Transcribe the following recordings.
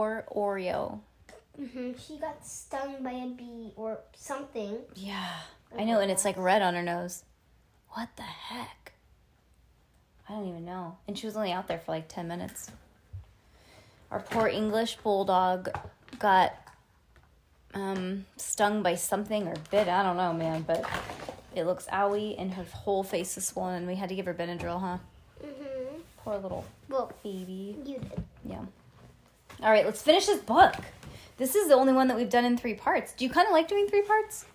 Poor Oreo. hmm She got stung by a bee or something. Yeah, I know, and it's like red on her nose. What the heck? I don't even know. And she was only out there for like 10 minutes. Our poor English bulldog got um, stung by something or bit. I don't know, man, but it looks owie and her whole face is swollen. And we had to give her Benadryl, huh? Mm-hmm. Poor little Well, baby. you did. Yeah. All right, let's finish this book. This is the only one that we've done in three parts. Do you kind of like doing three parts?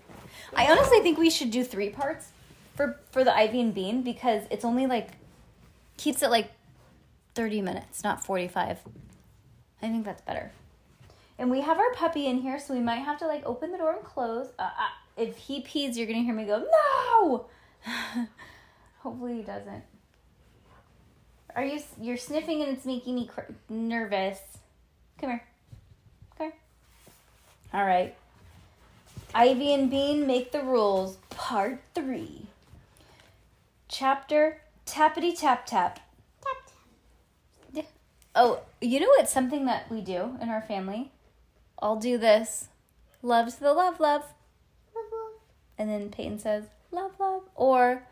I honestly think we should do three parts for for the Ivy and Bean because it's only like keeps it like 30 minutes, not 45. I think that's better. And we have our puppy in here, so we might have to like open the door and close. Uh, uh, if he pees, you're gonna hear me go no. Hopefully he doesn't. Are you you're sniffing and it's making me cr- nervous? Come here. Come here. All right. Ivy and Bean make the rules. Part three. Chapter Tappity Tap Tap. Tap, tap. Oh, you know what's something that we do in our family? I'll do this. Love to the love, love. Love, love. And then Peyton says, love, love. Or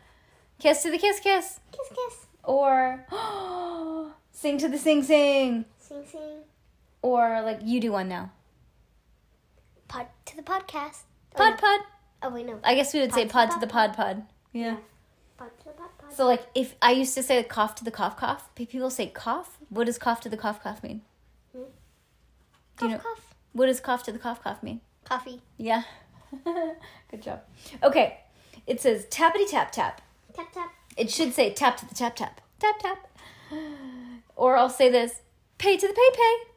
kiss to the kiss, kiss. Kiss, kiss. Or sing to the sing, sing. Sing, sing. Or like you do one now. Pod to the podcast. Pod, pod. Oh, wait, no. I guess we would say Pod pod to to the the pod, pod. Yeah. Pod to the pod, pod. So like if I used to say cough to the cough, cough, people say cough. What does cough to the cough, cough mean? Hmm? Do cough, you know cough. what does cough to the cough, cough mean? Coffee. Yeah. Good job. Okay. It says tappity tap tap. Tap, tap. It should say tap to the tap tap. Tap tap. Or I'll say this pay to the pay pay.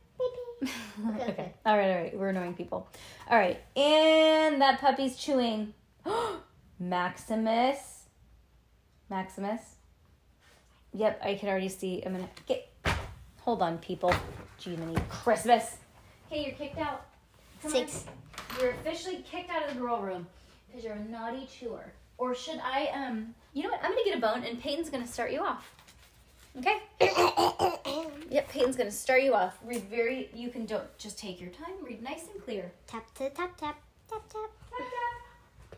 Okay, okay. All right, all right. We're annoying people. All right. And that puppy's chewing. Maximus. Maximus. Yep, I can already see. I'm gonna get. Hold on, people. Jiminy Christmas. Okay, you're kicked out. Come on. Six. You're officially kicked out of the girl room because you're a naughty chewer. Or should I? Um. You know what? I'm gonna get a bone, and Peyton's gonna start you off. Okay. Yep, Peyton's gonna start you off. Read very. You can don't just take your time. Read nice and clear. tap, to tap, tap. Tap, tap.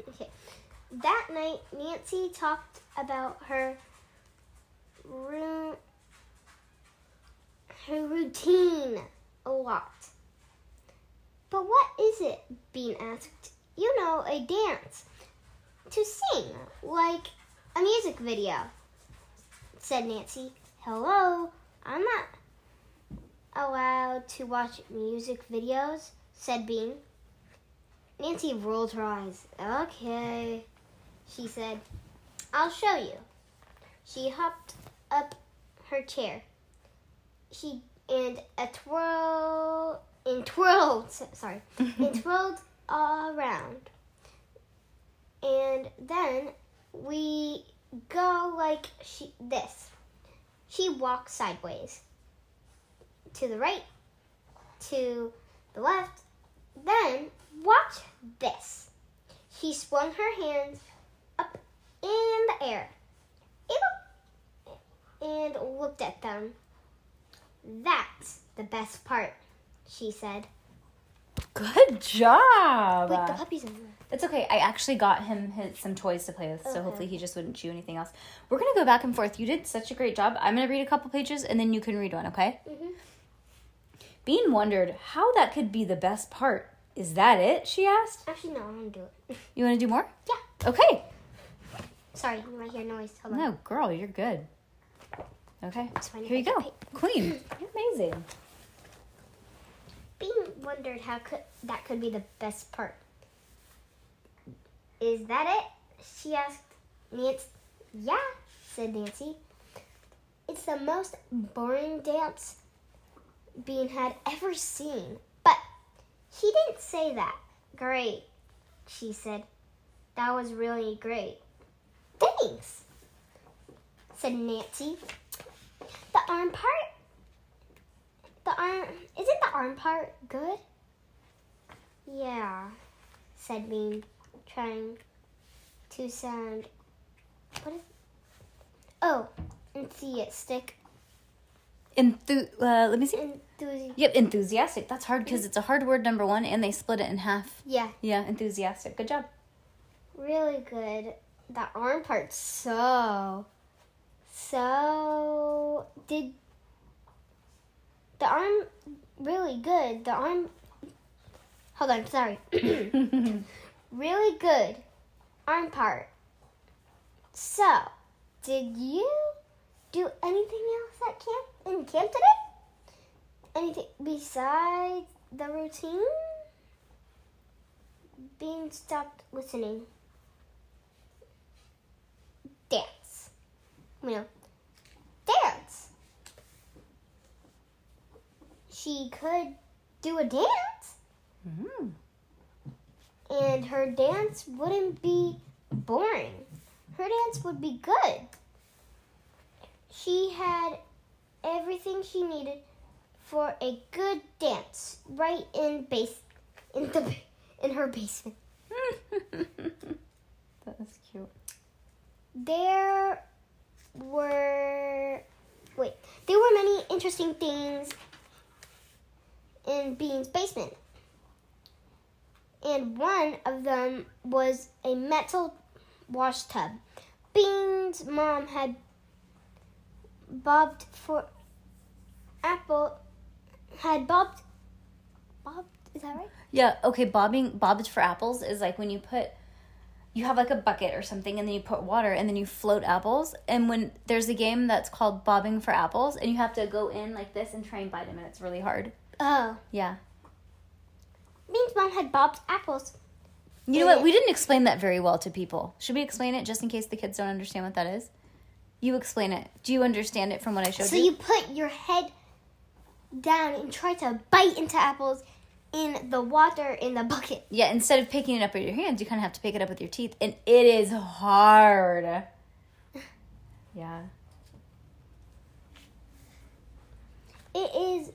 Okay. That night, Nancy talked about her room, her routine a lot. But what is it? Bean asked. You know, a dance to sing, like a music video, said Nancy. Hello, I'm not allowed to watch music videos, said Bean. Nancy rolled her eyes. Okay, she said. I'll show you. She hopped up her chair. She and a twirl and twirled. Sorry, and twirled around. And then we go like she this. She walked sideways to the right, to the left. Then watch this. She swung her hands up in the air and looked at them. That's the best part, she said. Good job. Wait, the puppy's in there. It's okay. I actually got him his, some toys to play with, so Okay. hopefully he just wouldn't chew anything else. We're gonna go back and forth. You did such a great job. I'm gonna read a couple pages and then you can read one, okay? Mhm. Bean wondered how that could be the best part. Is that it? She asked. Actually, no, I'm gonna do it. You want to do more? Yeah. Okay. Sorry, you might hear noise. Hold on. No, girl, you're good. Okay. Here you go. Queen. You're amazing. Bean wondered how could that could be the best part. Is that it? She asked Nancy. Yeah, said Nancy. It's the most boring dance Bean had ever seen. But he didn't say that. Great, she said. That was really great. Thanks, said Nancy. The arm part? Arm, isn't the arm part good? Yeah, said Bean, trying to sound, what is, oh, enthusiastic. Enthu- uh, let me see. Enthusi- Yep, enthusiastic. That's hard because it's a hard word, number one, and they split it in half. yeah, Yeah, enthusiastic. Good job. really good. The arm part, so, so, did, the arm, really good. The arm, hold on, sorry. really good arm part. So, did you do anything else at camp in camp today? Anything besides the routine? Bean stopped listening. Dance. You know, dance. She could do a dance Mm. and her dance wouldn't be boring. Her dance would be good. She had everything she needed for a good dance right in base in the in her basement. that was cute. There were wait, there were many interesting things in Bean's basement. And one of them was a metal wash tub. Bean's mom had bobbed for apple had bobbed bobbed is that right? Yeah, okay, bobbing bobbage for apples is like when you put you have like a bucket or something and then you put water and then you float apples and when there's a game that's called bobbing for apples and you have to go in like this and try and bite them and it's really hard. Oh. Yeah. Bean's mom had bobbed apples. You know what? We didn't explain that very well to people. Should we explain it just in case the kids don't understand what that is? You explain it. Do you understand it from what I showed So you? So you put your head down and try to bite into apples in the water in the bucket. Yeah, instead of picking it up with your hands, you kind of have to pick it up with your teeth, and it is hard. Yeah. It is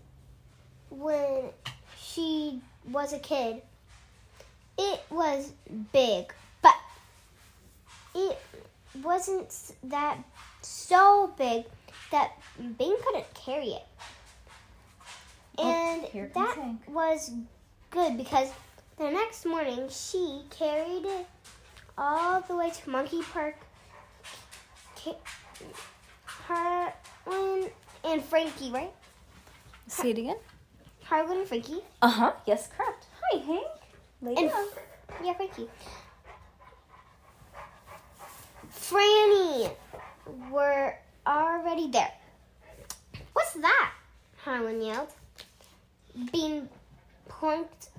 when she was a kid. It was big, but it wasn't that so big that Bing couldn't carry it. Oh, And comes that was good because the next morning she carried it all the way to Monkey Park. Harlan and Frankie, right? Say it again. Harlan and Frankie. Uh huh. Yes, correct. Hi, Hank. Lay And down. yeah, Frankie. Franny were already there. What's that? Harlan yelled. Bean plunked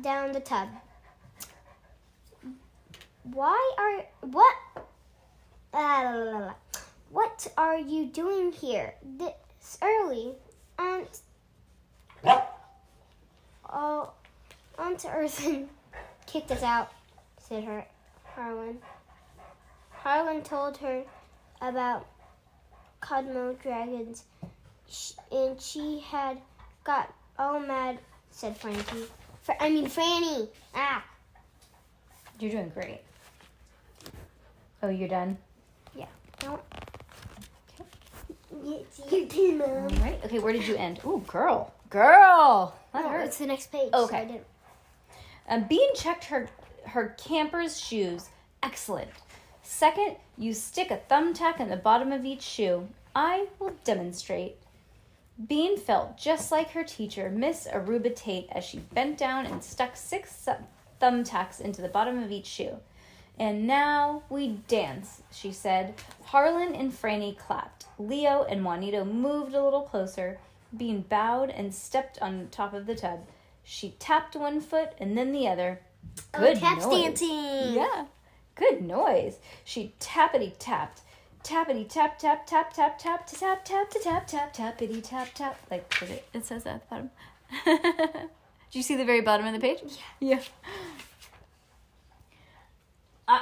down the tub. Why are what? Ah, la, la, la, la. What are you doing here this early? Aunt. Oh, Earth and kicked us out, said her Harlan. Harlan told her about Komodo dragons, and she had got all mad, said Frankie. Fr- I mean, Franny. Ah, You're doing great. Oh, you're done. don't. It's your All right. Okay, where did you end? Ooh, girl. Girl. No, it's the next page. Okay. So I didn't. Um, Bean checked her her camper's shoes. Excellent. Second, you stick a thumbtack in the bottom of each shoe. I will demonstrate. Bean felt just like her teacher, Miss Aruba Tate, as she bent down and stuck six thumbtacks into the bottom of each shoe. And now we dance, she said. Harlan and Franny clapped. Leo and Juanito moved a little closer. Bean bowed and stepped on top of the tub. She tapped one foot and then the other. Good oh, taps noise. dancing. Yeah, good noise. She tappity tapped. tappity tap tap tap tap tap tap tap tap tap tappity tap tap. Like it, it says that at the bottom. Do you see the very bottom of the page? Yeah. Yeah. Uh,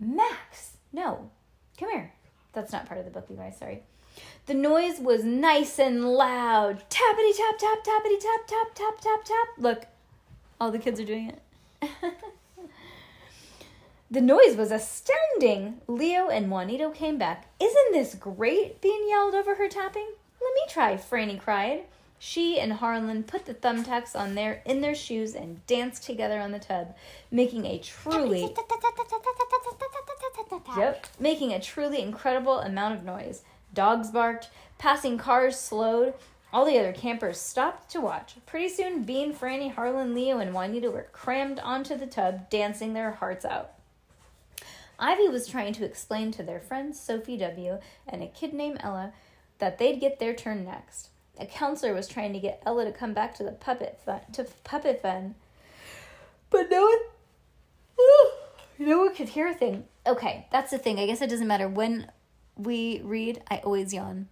Max, no, come here. That's not part of the book, Levi. Sorry. The noise was nice and loud. Tappity tap tap tappity tap tap tap tap tap. Look, all the kids are doing it. the noise was astounding. Leo and Juanito came back. Isn't this great? Bean yelled over her tapping. Let me try, Franny cried. She and Harlan put the thumbtacks on their in their shoes and danced together on the tub, making a truly Yep, making a truly incredible amount of noise. Dogs barked, passing cars slowed. All the other campers stopped to watch. Pretty soon, Bean, Franny, Harlan, Leo, and Juanita were crammed onto the tub, dancing their hearts out. Ivy was trying to explain to their friends Sophie W. and a kid named Ella that they'd get their turn next. A counselor was trying to get Ella to come back to the puppet fun, to puppet fun, but no one, no one could hear a thing. Okay, that's the thing. I guess it doesn't matter when we read. I always yawn.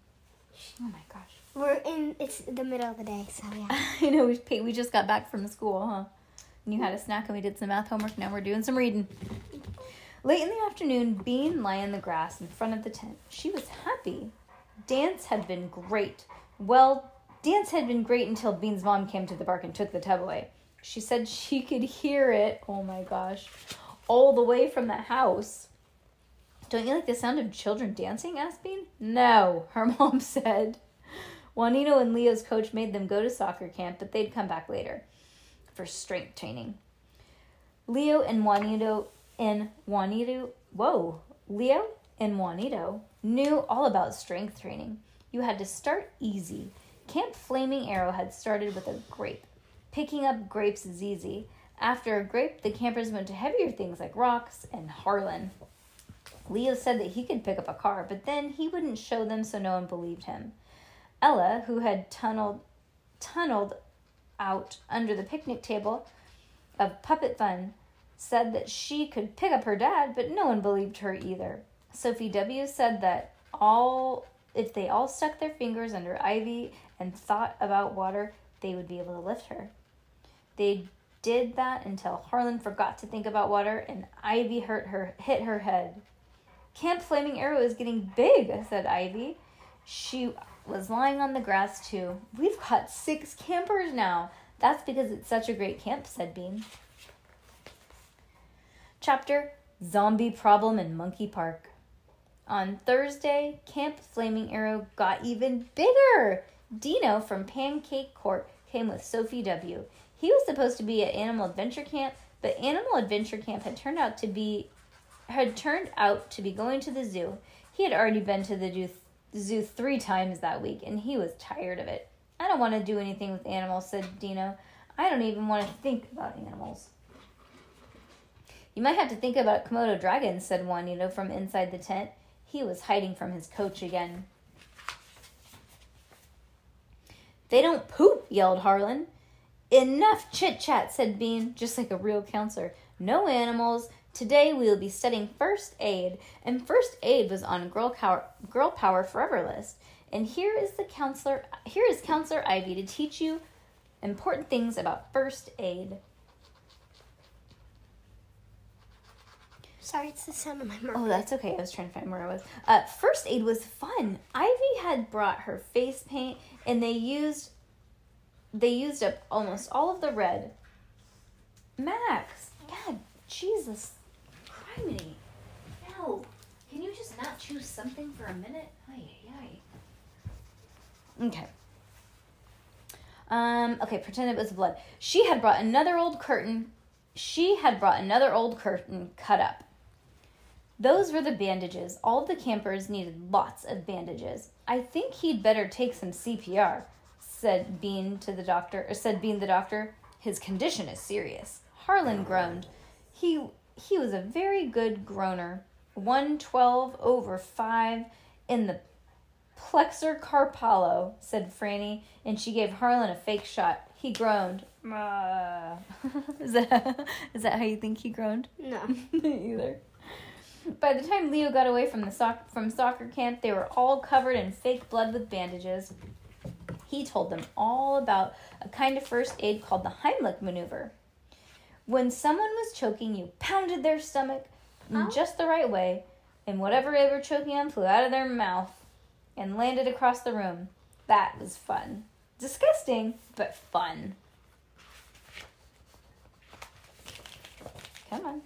Oh my gosh. We're in. It's the middle of the day, so yeah. I know we we just got back from school, huh? And you had a snack and we did some math homework. Now we're doing some reading. Late in the afternoon, Bean lay in the grass in front of the tent. She was happy. Dance had been great. Well, dance had been great until Bean's mom came to the park and took the tub away. She said she could hear it, oh my gosh, all the way from the house. Don't you like the sound of children dancing? asked Bean. No, her mom said. Juanito and Leo's coach made them go to soccer camp, but they'd come back later for strength training. Leo and Juanito and Juanito, whoa, Leo and Juanito knew all about strength training. You had to start easy. Camp Flaming Arrow had started with a grape. Picking up grapes is easy. After a grape, the campers went to heavier things like rocks and Harlan. Leo said that he could pick up a car, but then he wouldn't show them so no one believed him. Ella, who had tunneled tunneled out under the picnic table of puppet fun, said that she could pick up her dad, but no one believed her either. Sophie W said that all if they all stuck their fingers under Ivy and thought about water, they would be able to lift her. They did that until Harlan forgot to think about water and Ivy hurt her hit her head. Camp Flaming Arrow is getting big, said Ivy. She was lying on the grass too. We've got six campers now. That's because it's such a great camp, said Bean. Chapter Zombie Problem in Monkey Park. On Thursday, Camp Flaming Arrow got even bigger. Dino from Pancake Court came with Sophie W. He was supposed to be at Animal Adventure Camp, but Animal Adventure Camp had turned out to be had turned out to be going to the zoo. He had already been to the zoo three times that week, and he was tired of it. I don't want to do anything with animals, said Dino. I don't even want to think about animals. You might have to think about Komodo dragons, said Juanito from inside the tent. He was hiding from his coach again. They don't poop, yelled Harlan. Enough chit chat, said Bean, just like a real counselor. No animals. Today we will be studying first aid, and first aid was on Girl Power, Girl Power Forever list. And here is the counselor. Here is Counselor Ivy to teach you important things about first aid. Sorry, it's the sound of my mouth. Oh, that's okay. I was trying to find where I was. Uh, first aid was fun. Ivy had brought her face paint, and they used they used up almost all of the red. Max, God, Jesus, No, can you just not choose something for a minute? Ay, ay. Okay. Um, okay, pretend it was blood. She had brought another old curtain. She had brought another old curtain cut up. Those were the bandages. All the campers needed lots of bandages. I think he'd better take some CPR, said Bean to the doctor, or said Bean the doctor. His condition is serious. Harlan groaned. He he was a very good groaner. 112 over 5 in the plexor carpalo, said Franny, and she gave Harlan a fake shot. He groaned. is that is that how you think he groaned? No. Either. By the time Leo got away from the soc- from soccer camp, they were all covered in fake blood with bandages. He told them all about a kind of first aid called the Heimlich maneuver. When someone was choking, you pounded their stomach in Ow. just the right way, and whatever they were choking on flew out of their mouth and landed across the room. That was fun. Disgusting, but fun. Come on.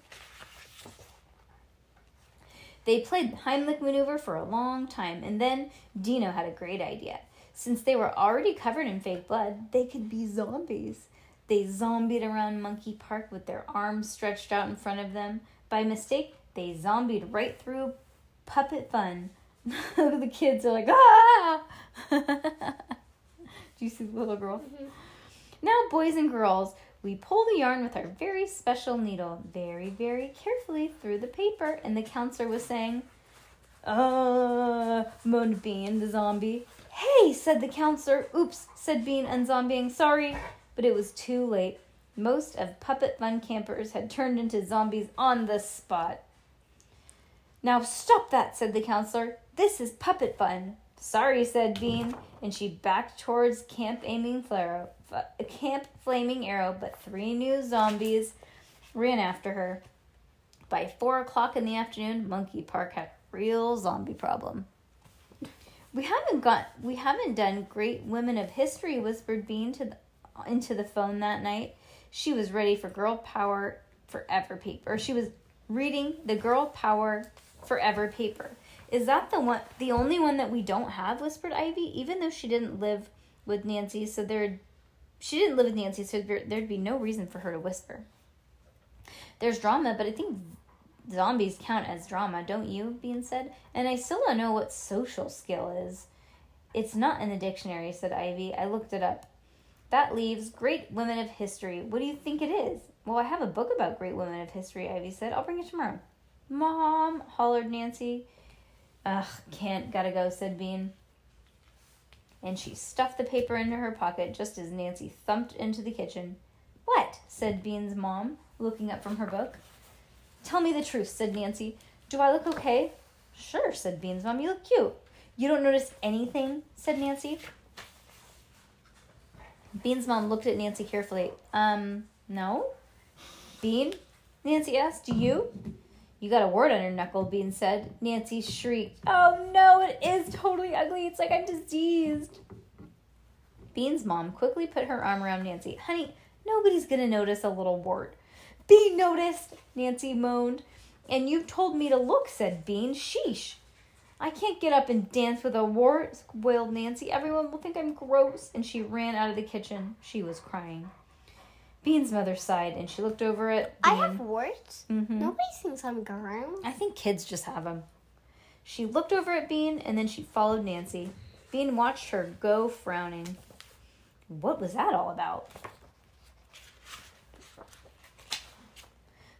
They played the Heimlich maneuver for a long time, and then Dino had a great idea. Since they were already covered in fake blood, they could be zombies. They zombied around Monkey Park with their arms stretched out in front of them. By mistake, they zombied right through puppet fun. the kids are like, ah! Do you see the little girl? Now, boys and girls, we pull the yarn with our very special needle very, very carefully through the paper. And the counselor was saying, uh, moaned Bean, the zombie. Hey, said the counselor. Oops, said Bean, unzombieing. Sorry. But it was too late. Most of Puppet Fun campers had turned into zombies on the spot. Now stop that, said the counselor. This is Puppet Fun. Sorry, said Bean, and she backed towards Camp Aiming Flare, f- uh, Camp Flaming Arrow, but three new zombies ran after her. By four o'clock in the afternoon, Monkey Park had a real zombie problem. We haven't got we haven't done great women of history, whispered Bean to the, into the phone that night. She was ready for Girl Power Forever paper. She was reading the Girl Power Forever paper. Is that the one the only one that we don't have? whispered Ivy, even though she didn't live with Nancy, so there she didn't live with Nancy, so there, there'd be no reason for her to whisper. There's drama, but I think zombies count as drama, don't you? Bean said. And I still don't know what social skill is. It's not in the dictionary, said Ivy. I looked it up. That leaves great women of history. What do you think it is? Well, I have a book about great women of history, Ivy said. I'll bring it tomorrow. Mom, hollered Nancy. Ugh, can't, gotta go, said Bean. And she stuffed the paper into her pocket just as Nancy thumped into the kitchen. What? said Bean's mom, looking up from her book. Tell me the truth, said Nancy. Do I look okay? Sure, said Bean's mom. You look cute. You don't notice anything, said Nancy. Bean's mom looked at Nancy carefully. Um, no? Bean? Nancy asked. Do you? You got a wart on your knuckle, Bean said. Nancy shrieked. Oh no, it is totally ugly. It's like I'm diseased. Bean's mom quickly put her arm around Nancy. Honey, nobody's gonna notice a little wart. Bean noticed, Nancy moaned. And you've told me to look, said Bean. Sheesh. I can't get up and dance with a wart, wailed Nancy. Everyone will think I'm gross. And she ran out of the kitchen. She was crying. Bean's mother sighed and she looked over at Bean. I have warts. Mhm. Nobody thinks I'm gross. I think kids just have them. She looked over at Bean and then she followed Nancy. Bean watched her go frowning. What was that all about?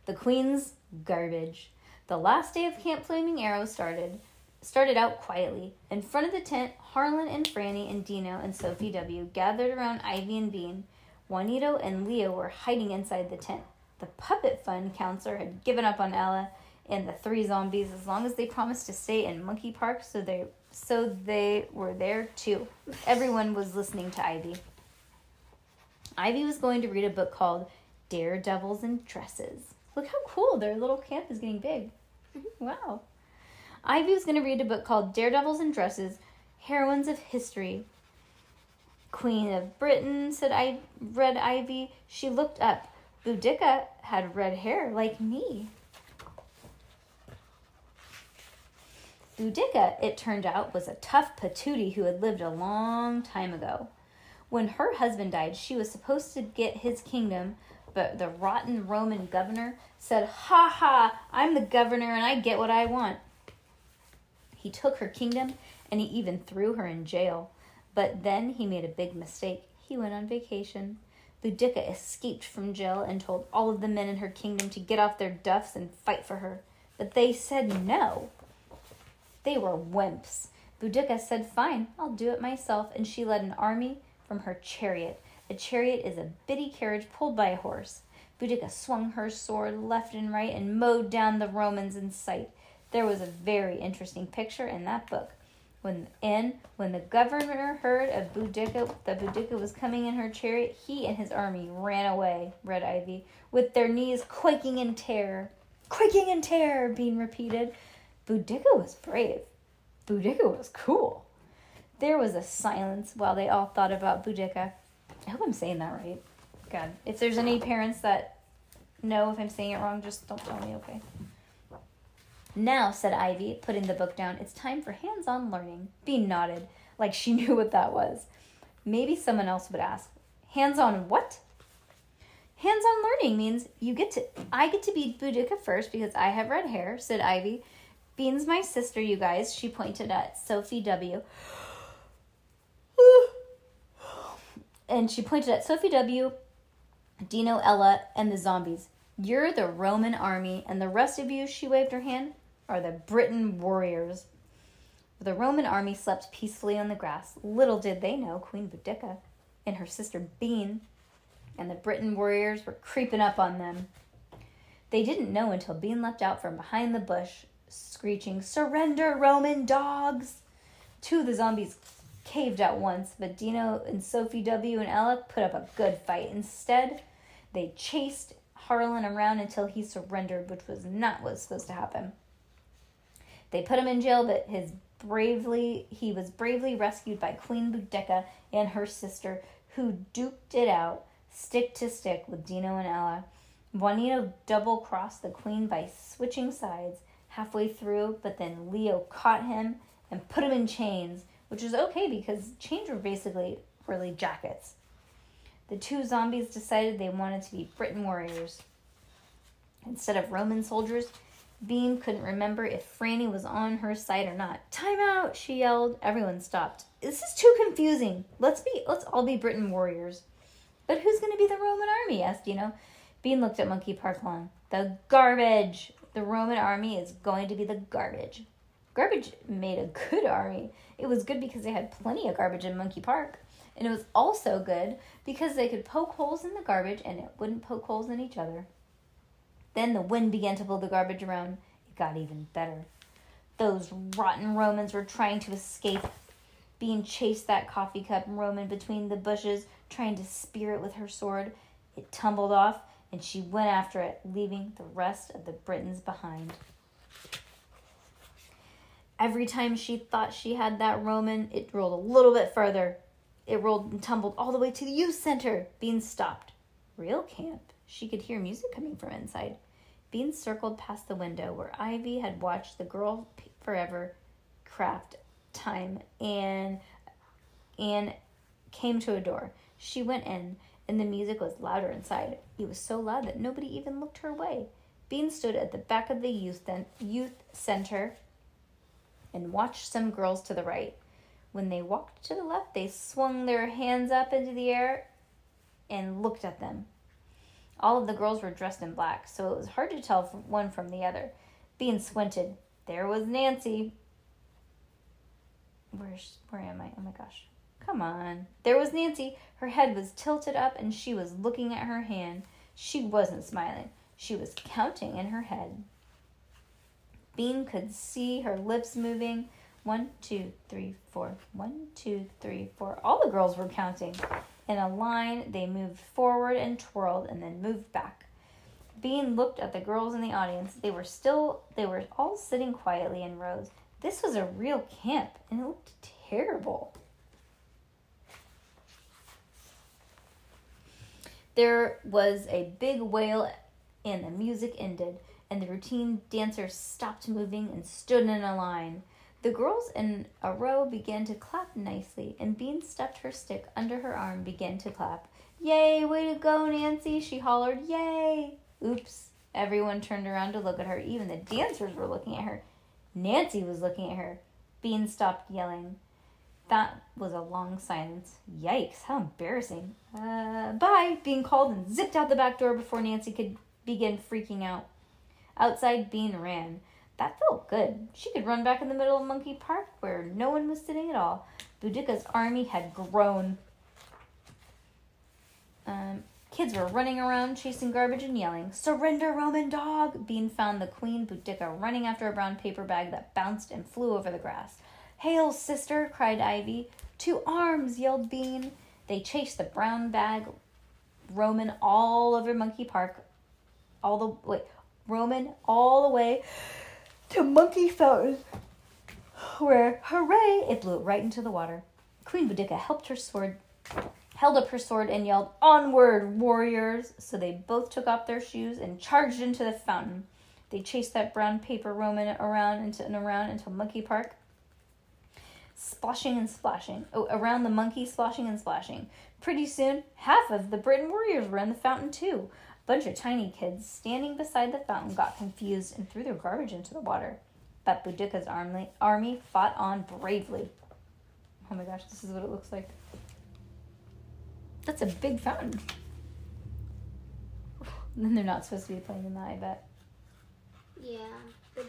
The Queen's garbage. The last day of Camp Flaming Arrow started started out quietly. In front of the tent, Harlan and Franny and Dino and Sophie W gathered around Ivy and Bean. Juanito and Leo were hiding inside the tent. The puppet fun counselor had given up on Ella and the three zombies as long as they promised to stay in Monkey Park so they so they were there too. Everyone was listening to Ivy. Ivy was going to read a book called Daredevils in Dresses. Look how cool their little camp is getting big. Mm-hmm. Wow. Ivy was going to read a book called Daredevils in Dresses Heroines of History. Queen of Britain, said I read Ivy. She looked up. Boudica had red hair like me. Boudica, it turned out, was a tough patootie who had lived a long time ago. When her husband died, she was supposed to get his kingdom, but the rotten Roman governor said, Ha ha, I'm the governor and I get what I want. He took her kingdom and he even threw her in jail. But then he made a big mistake. He went on vacation. Boudica escaped from jail and told all of the men in her kingdom to get off their duffs and fight for her. But they said no. They were wimps. Boudica said, Fine, I'll do it myself, and she led an army from her chariot. A chariot is a bitty carriage pulled by a horse. Boudica swung her sword left and right and mowed down the Romans in sight. There was a very interesting picture in that book. When and when the governor heard of Boudica that Boudica was coming in her chariot, he and his army ran away, read Ivy, with their knees quaking in terror. Quaking in terror, being repeated. Boudica was brave. Boudica was cool. There was a silence while they all thought about Boudica. I hope I'm saying that right. God, if there's any parents that know if I'm saying it wrong, just don't tell me, okay? Now, said Ivy, putting the book down, it's time for hands on learning. Bean nodded, like she knew what that was. Maybe someone else would ask, Hands on what? Hands on learning means you get to, I get to be Boudica first because I have red hair, said Ivy. Bean's my sister, you guys, she pointed at Sophie W. and she pointed at Sophie W., Dino, Ella, and the zombies. You're the Roman army, and the rest of you, she waved her hand, are the Briton warriors. The Roman army slept peacefully on the grass. Little did they know Queen Boudica and her sister Bean and the Briton warriors were creeping up on them. They didn't know until Bean leapt out from behind the bush, screeching, Surrender, Roman dogs! Two of the zombies caved at once, but Dino and Sophie W. and Alec put up a good fight. Instead, they chased Harlan around until he surrendered, which was not what was supposed to happen. They put him in jail, but his bravely he was bravely rescued by Queen Boudica and her sister, who duked it out stick to stick with Dino and Ella. Juanito double crossed the queen by switching sides halfway through, but then Leo caught him and put him in chains, which was okay because chains were basically really jackets. The two zombies decided they wanted to be Briton warriors. Instead of Roman soldiers, Bean couldn't remember if Franny was on her side or not. Time out, she yelled. Everyone stopped. This is too confusing. Let's be let's all be Briton warriors. But who's to be the Roman army? asked Dino. Bean looked at Monkey Park Lawn. The garbage. The Roman army is going to be the garbage. Garbage made a good army. It was good because they had plenty of garbage in Monkey Park. And it was also good because they could poke holes in the garbage and it wouldn't poke holes in each other. Then the wind began to blow the garbage around. It got even better. Those rotten Romans were trying to escape. being chased that coffee cup Roman between the bushes, trying to spear it with her sword. It tumbled off, and she went after it, leaving the rest of the Britons behind. Every time she thought she had that Roman, it rolled a little bit further. It rolled and tumbled all the way to the youth center. being stopped. Real camp. She could hear music coming from inside. Bean circled past the window where Ivy had watched the girl forever craft time and and came to a door. She went in, and the music was louder inside. It was so loud that nobody even looked her way. Bean stood at the back of the youth, youth center and watched some girls to the right. When they walked to the left, they swung their hands up into the air and looked at them. All of the girls were dressed in black, so it was hard to tell one from the other. Bean squinted. There was Nancy. Where's where am I? Oh my gosh. Come on. There was Nancy. Her head was tilted up and she was looking at her hand. She wasn't smiling. She was counting in her head. Bean could see her lips moving. One, two, three, four. One, two, three, four. All the girls were counting. In a line, they moved forward and twirled and then moved back. Bean looked at the girls in the audience. They were still, they were all sitting quietly in rows. This was a real camp and it looked terrible. There was a big wail, and the music ended, and the routine dancers stopped moving and stood in a line. The girls in a row began to clap nicely, and Bean stuffed her stick under her arm, began to clap. Yay, way to go, Nancy, she hollered. Yay! Oops. Everyone turned around to look at her. Even the dancers were looking at her. Nancy was looking at her. Bean stopped yelling. That was a long silence. Yikes, how embarrassing. Uh, bye, Bean called and zipped out the back door before Nancy could begin freaking out. Outside, Bean ran. That felt good. She could run back in the middle of Monkey Park where no one was sitting at all. Boudica's army had grown. Um, Kids were running around, chasing garbage and yelling, Surrender, Roman dog! Bean found the Queen Boudica running after a brown paper bag that bounced and flew over the grass. Hail, sister! cried Ivy. To arms! yelled Bean. They chased the brown bag, Roman all over Monkey Park, all the way, Roman all the way to Monkey Fountain, where, hooray, it blew right into the water. Queen Boudica helped her sword, held up her sword, and yelled, Onward, warriors! So they both took off their shoes and charged into the fountain. They chased that brown paper Roman around into, and around until Monkey Park, splashing and splashing. Oh, around the monkey, splashing and splashing. Pretty soon, half of the Briton warriors were in the fountain too. A bunch of tiny kids standing beside the fountain got confused and threw their garbage into the water. But Boudica's army, army fought on bravely. Oh my gosh, this is what it looks like. That's a big fountain. then they're not supposed to be playing in that, I bet. Yeah, but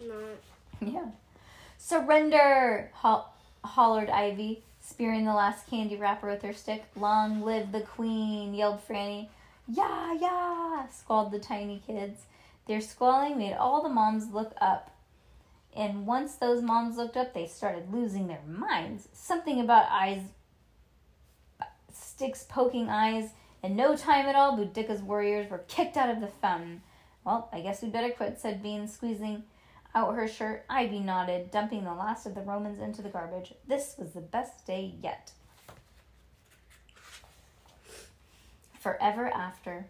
not. Yeah. Surrender! Ho- hollered Ivy, spearing the last candy wrapper with her stick. Long live the queen! yelled Franny. Yeah, yeah! squalled the tiny kids. Their squalling made all the moms look up. And once those moms looked up, they started losing their minds. Something about eyes, sticks poking eyes. In no time at all, Boudica's warriors were kicked out of the fountain. Well, I guess we better quit, said Bean, squeezing out her shirt. Ivy nodded, dumping the last of the Romans into the garbage. This was the best day yet. Forever after.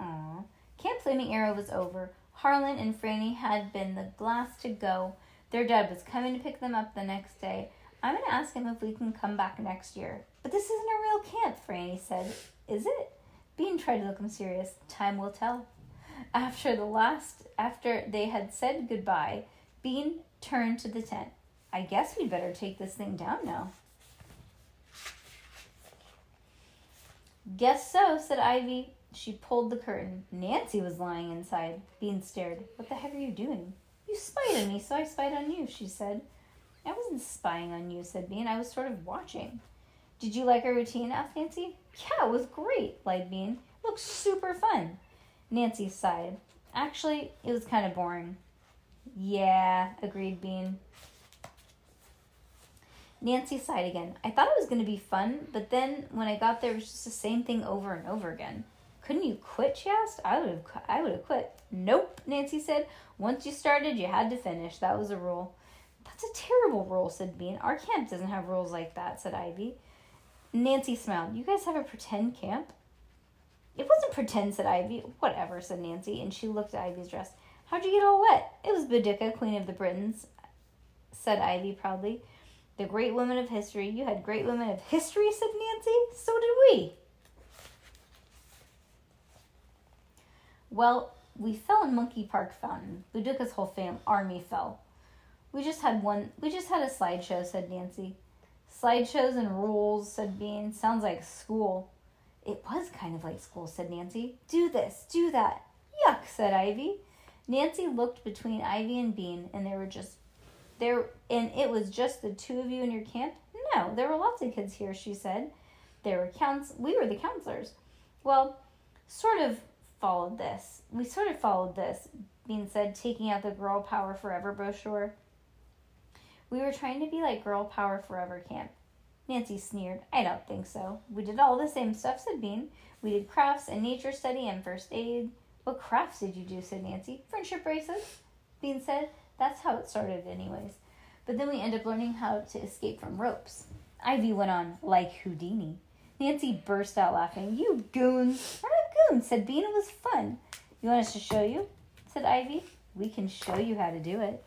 Aww. Camp Flaming Arrow was over. Harlan and Franny had been the last to go. Their dad was coming to pick them up the next day. I'm going to ask him if we can come back next year. But this isn't a real camp, Franny said. Is it? Bean tried to look him serious. Time will tell. After the last, after they had said goodbye, Bean turned to the tent. I guess we'd better take this thing down now. Guess so, said Ivy. She pulled the curtain. Nancy was lying inside. Bean stared. What the heck are you doing? You spied on me, so I spied on you, she said. I wasn't spying on you, said Bean. I was sort of watching. Did you like our routine? asked Nancy. Yeah, it was great, lied Bean. It looked super fun. Nancy sighed. Actually, it was kind of boring. Yeah, agreed Bean. Nancy sighed again. I thought it was going to be fun, but then when I got there, it was just the same thing over and over again. Couldn't you quit? She asked. I would have. I would have quit. Nope, Nancy said. Once you started, you had to finish. That was a rule. That's a terrible rule," said Bean. Our camp doesn't have rules like that," said Ivy. Nancy smiled. You guys have a pretend camp? It wasn't pretend, said Ivy. Whatever, said Nancy, and she looked at Ivy's dress. How'd you get all wet? It was Boudica, Queen of the Britons, said Ivy proudly. The great women of history. You had great women of history, said Nancy. So did we. Well, we fell in Monkey Park Fountain. Boudica's whole fam army fell. We just had one. We just had a slideshow," said Nancy. Slideshows and rules," said Bean. "Sounds like school." It was kind of like school," said Nancy. "Do this, do that." Yuck," said Ivy. Nancy looked between Ivy and Bean, and there were just there, and it was just the two of you in your camp. No, there were lots of kids here," she said. There were counts. We were the counselors. Well, sort of followed this. We sort of followed this. Bean said, taking out the Girl Power Forever brochure. We were trying to be like Girl Power Forever Camp. Nancy sneered. I don't think so. We did all the same stuff, said Bean. We did crafts and nature study and first aid. What crafts did you do? said Nancy. Friendship bracelets, Bean said. That's how it started, anyways. But then we end up learning how to escape from ropes. Ivy went on, like Houdini. Nancy burst out laughing. You goons! We're not goons, said Bean. It was fun. You want us to show you? said Ivy. We can show you how to do it.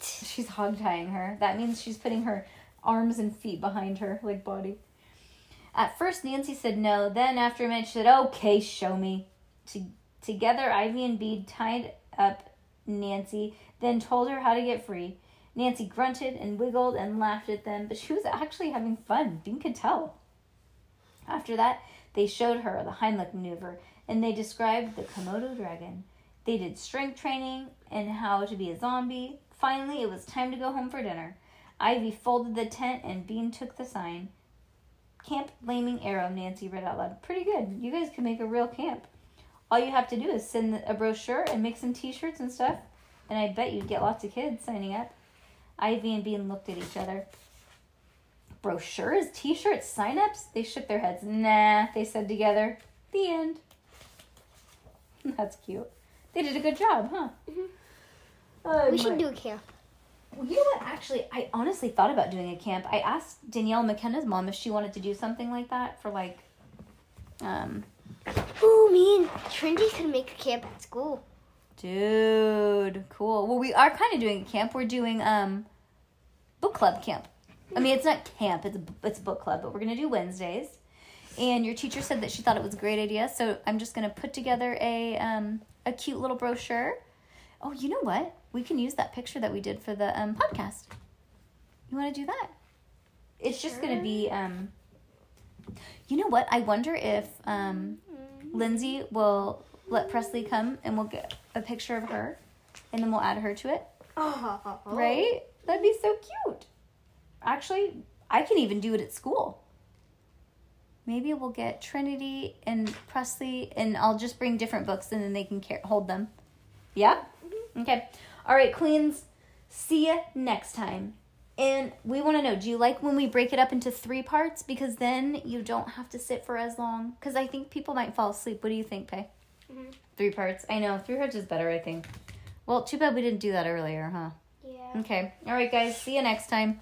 She's hog tying her. That means she's putting her arms and feet behind her, like body. At first, Nancy said no. Then, after a minute, she said, Okay, show me. To- together, Ivy and Bean tied up Nancy, then told her how to get free. Nancy grunted and wiggled and laughed at them, but she was actually having fun. Bean could tell. After that, they showed her the Heimlich maneuver and they described the Komodo dragon. They did strength training and how to be a zombie, Finally, it was time to go home for dinner. Ivy folded the tent and Bean took the sign. Camp Flaming Arrow, Nancy read out loud. Pretty good. You guys can make a real camp. All you have to do is send a brochure and make some t shirts and stuff. And I bet you'd get lots of kids signing up. Ivy and Bean looked at each other. Brochures, t shirts, sign ups? They shook their heads. Nah, they said together. The end. That's cute. They did a good job, huh? Oh, We should do a camp. well, you know what? Actually, I honestly thought about doing a camp. I asked Danielle McKenna's mom if she wanted to do something like that for like, um, Ooh, me and Trinity could make a camp at school. dude, cool. Well, we are kind of doing a camp. We're doing um, book club camp. I mean, it's not camp. It's it's book club, but we're gonna do Wednesdays. And your teacher said that she thought it was a great idea, so I'm just gonna put together a um a cute little brochure. Oh, you know what? We can use that picture that we did for the um podcast. You want to do that? It's just gonna be um. You know what? I wonder if um Lindsay will let Presley come and we'll get a picture of her, and then we'll add her to it. Oh. Right? That'd be so cute. Actually, I can even do it at school. Maybe we'll get Trinity and Presley, and I'll just bring different books, and then they can car- hold them. Yeah. Mm-hmm. Okay. All right, Queens. See you next time. And we want to know: Do you like when we break it up into three parts? Because then you don't have to sit for as long. Because I think people might fall asleep. What do you think, Pay? Mhm. Three parts. I know three parts is better. I think. Well, too bad we didn't do that earlier, huh? Yeah. Okay. All right, guys. See you next time.